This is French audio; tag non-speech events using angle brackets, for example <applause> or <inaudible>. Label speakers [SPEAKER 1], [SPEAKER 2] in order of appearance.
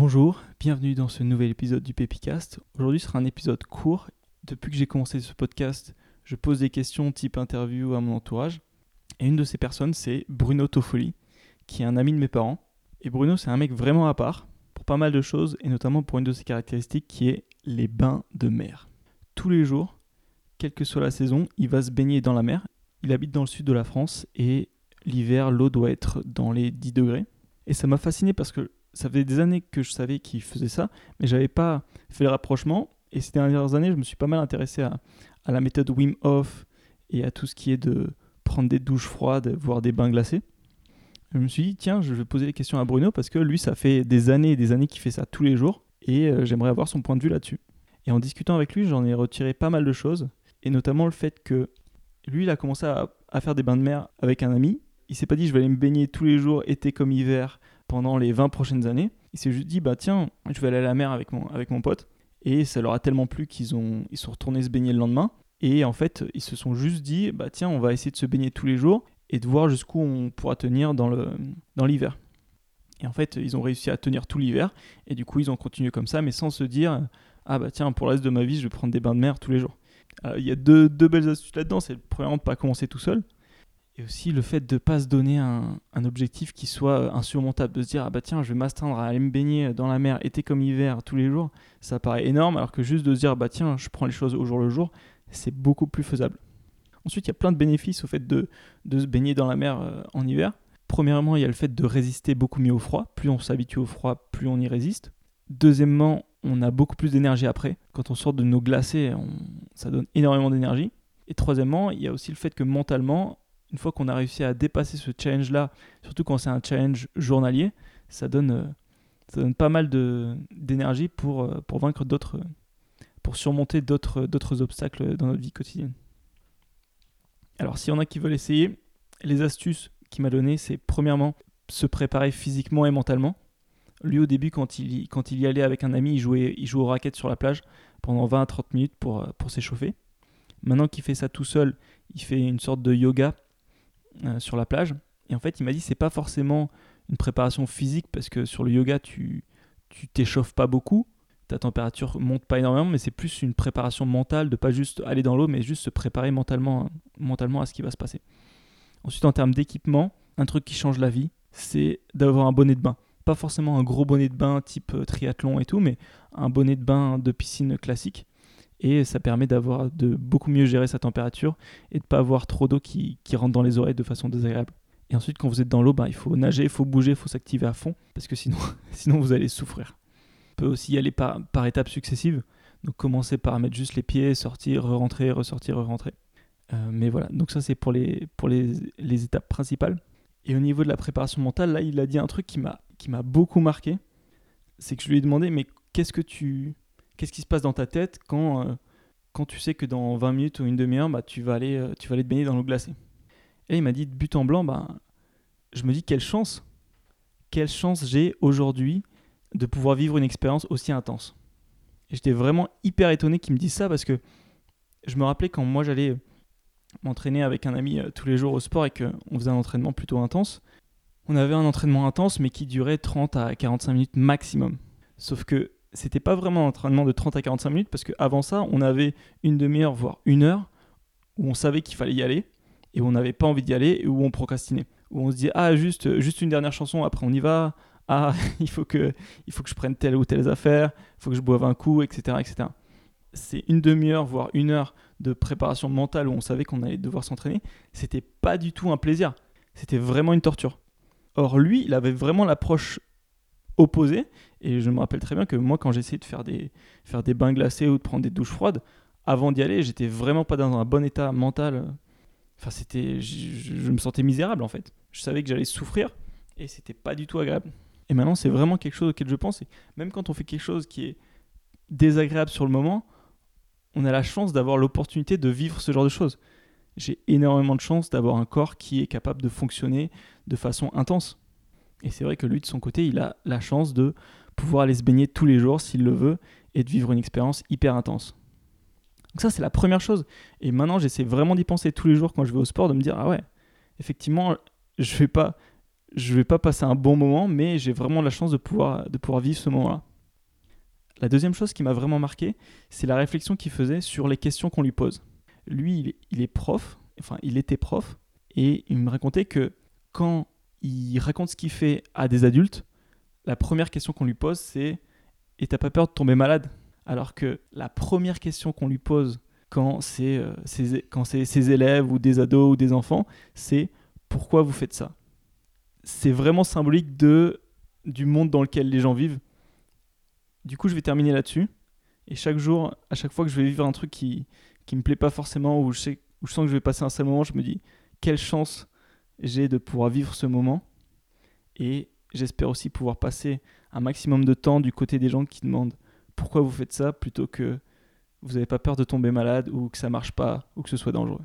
[SPEAKER 1] Bonjour, bienvenue dans ce nouvel épisode du Pépicast. Aujourd'hui sera un épisode court. Depuis que j'ai commencé ce podcast, je pose des questions type interview à mon entourage. Et une de ces personnes, c'est Bruno Toffoli, qui est un ami de mes parents. Et Bruno, c'est un mec vraiment à part, pour pas mal de choses, et notamment pour une de ses caractéristiques qui est les bains de mer. Tous les jours, quelle que soit la saison, il va se baigner dans la mer. Il habite dans le sud de la France et l'hiver, l'eau doit être dans les 10 degrés. Et ça m'a fasciné parce que ça faisait des années que je savais qu'il faisait ça, mais j'avais pas fait le rapprochement. Et ces dernières années, je me suis pas mal intéressé à, la méthode Wim Hof et à tout ce qui est de prendre des douches froides, voire des bains glacés. Je me suis dit, tiens, je vais poser les questions à Bruno parce que lui, ça fait des années et des années qu'il fait ça tous les jours et euh, j'aimerais avoir son point de vue là-dessus. Et en discutant avec lui, j'en ai retiré pas mal de choses et notamment le fait que lui, il a commencé à, à faire des bains de mer avec un ami. Il s'est pas dit, je vais aller me baigner tous les jours, été comme hiver, pendant les 20 prochaines années. Il s'est juste dit, bah tiens, je vais aller à la mer avec mon, avec mon pote. Et ça leur a tellement plu qu'ils ont, ils sont retournés se baigner le lendemain. Et en fait, ils se sont juste dit, bah tiens, on va essayer de se baigner tous les jours et de voir jusqu'où on pourra tenir dans, le, dans l'hiver. Et en fait, ils ont réussi à tenir tout l'hiver. Et du coup, ils ont continué comme ça, mais sans se dire, ah bah tiens, pour le reste de ma vie, je vais prendre des bains de mer tous les jours. il y a deux, deux belles astuces là-dedans. C'est premièrement de ne pas commencer tout seul. Et aussi le fait de ne pas se donner un, objectif qui soit insurmontable, de se dire ah bah tiens je vais m'astreindre à aller me baigner dans la mer été comme hiver tous les jours, ça paraît énorme alors que juste de se dire bah tiens je prends les choses au jour le jour, c'est beaucoup plus faisable. Ensuite il y a plein de bénéfices au fait de, de se baigner dans la mer euh, en hiver. Premièrement il y a le fait de résister beaucoup mieux au froid, plus on s'habitue au froid plus on y résiste. Deuxièmement on a beaucoup plus d'énergie après, quand on sort de nos glacés ça donne énormément d'énergie. Et troisièmement il y a aussi le fait que mentalement une fois qu'on a réussi à dépasser ce challenge-là, surtout quand c'est un challenge journalier, ça donne, euh, ça donne pas mal d'énergie pour, euh, pour vaincre d'autres, pour surmonter d'autres, obstacles dans notre vie quotidienne. Alors, s'il y en a qui veulent essayer, les astuces qu'il m'a données, c'est premièrement se préparer physiquement et mentalement. Lui, au début, quand il, quand il y allait avec un ami, il jouait, il jouait aux raquettes sur la plage pendant 20 à 30 minutes pour, euh, pour s'échauffer. Maintenant qu'il fait ça tout seul, il fait une sorte de yoga euh, sur la plage. Et en fait, il m'a dit c'est pas forcément une préparation physique parce que sur le yoga, tu tu t'échauffes pas beaucoup, ta température monte pas énormément, mais c'est plus une préparation mentale de pas juste aller dans l'eau, mais juste se préparer mentalement, mentalement à ce qui va se passer. Ensuite, en termes d'équipement, un truc qui change la vie, c'est d'avoir un bonnet de bain. Pas forcément un gros bonnet de bain type euh, triathlon et tout, mais un bonnet de bain de piscine classique et ça permet d'avoir de beaucoup mieux gérer sa température et de pas avoir trop d'eau qui, qui, rentre dans les oreilles de façon désagréable. Et ensuite, quand vous êtes dans l'eau, bah, il faut nager, il faut bouger, il faut s'activer à fond parce que sinon, <laughs> vous allez souffrir. On peut aussi y aller par, étapes successives. Donc commencer par mettre juste les pieds, sortir, re-rentrer, ressortir, re-rentrer. Euh, mais voilà, donc ça c'est pour, les, pour les, les, étapes principales. Et au niveau de la préparation mentale, là il a dit un truc qui m'a beaucoup marqué. C'est que je lui ai demandé, mais qu'est-ce que tu, qu'est-ce qui se passe dans ta tête quand, euh, quand tu sais que dans 20 minutes ou une demi-heure, bah, tu, vas aller, euh, tu vas aller te baigner dans l'eau glacée Et il m'a dit, de but en blanc, bah, je me dis, quelle chance Quelle chance j'ai aujourd'hui de pouvoir vivre une expérience aussi intense. Et j'étais vraiment hyper étonné qu'il me dise ça parce que je me rappelais quand moi j'allais m'entraîner avec un ami euh, tous les jours au sport et qu'on faisait un entraînement plutôt intense. On avait un entraînement intense mais qui durait 30 à 45 minutes maximum. Sauf que c'était pas vraiment un entraînement de 30 à 45 minutes parce qu'avant ça, on avait une demi-heure, voire une heure où on savait qu'il fallait y aller et où on n'avait pas envie d'y aller et où on procrastinait. Où on se dit, ah, juste, juste une dernière chanson, après on y va. Ah, <laughs> il faut, que, il faut que je prenne telle ou telle affaire, il faut que je boive un coup, etc. etc. C'est une demi-heure, voire une heure de préparation mentale où on savait qu'on allait devoir s'entraîner. C'était pas du tout un plaisir. C'était vraiment une torture. Or, lui, il avait vraiment l'approche opposée et je me rappelle très bien que moi, quand j'essayais de faire des, faire des bains glacés ou de prendre des douches froides, avant d'y aller, j'étais vraiment pas dans un bon état mental. Enfin, c'était, je, me sentais misérable en fait. Je savais que j'allais souffrir et c'était pas du tout agréable. Et maintenant, c'est vraiment quelque chose auquel je pense. Même quand on fait quelque chose qui est désagréable sur le moment, on a la chance d'avoir l'opportunité de vivre ce genre de choses. J'ai énormément de chance d'avoir un corps qui est capable de fonctionner de façon intense. Et c'est vrai que lui, de son côté, il a la chance de pouvoir aller se baigner tous les jours s'il le veut et de vivre une expérience hyper intense. Donc ça, c'est la première chose. Et maintenant, j'essaie vraiment d'y penser tous les jours quand je vais au sport, de me dire, ah ouais, effectivement, je vais vais pas passer un bon moment, mais j'ai vraiment la chance de pouvoir, de pouvoir vivre ce moment-là. La deuxième chose qui m'a vraiment marqué, c'est la réflexion qu'il faisait sur les questions qu'on lui pose. Lui, il est prof, enfin, il était prof, et il me racontait que quand il raconte ce qu'il fait à des adultes, la première question qu'on lui pose, c'est Et t'as pas peur de tomber malade? Alors que la première question qu'on lui pose quand c'est euh, ses, élèves ou des ados ou des enfants, c'est Pourquoi vous faites ça? C'est vraiment symbolique de, du monde dans lequel les gens vivent. Du coup, je vais terminer là-dessus. Et chaque jour, à chaque fois que je vais vivre un truc qui qui me plaît pas forcément, où je, sais, où je sens que je vais passer un seul moment, je me dis quelle chance j'ai de pouvoir vivre ce moment. Et j'espère aussi pouvoir passer un maximum de temps du côté des gens qui demandent pourquoi vous faites ça plutôt que vous n'avez pas peur de tomber malade ou que ça marche pas ou que ce soit dangereux.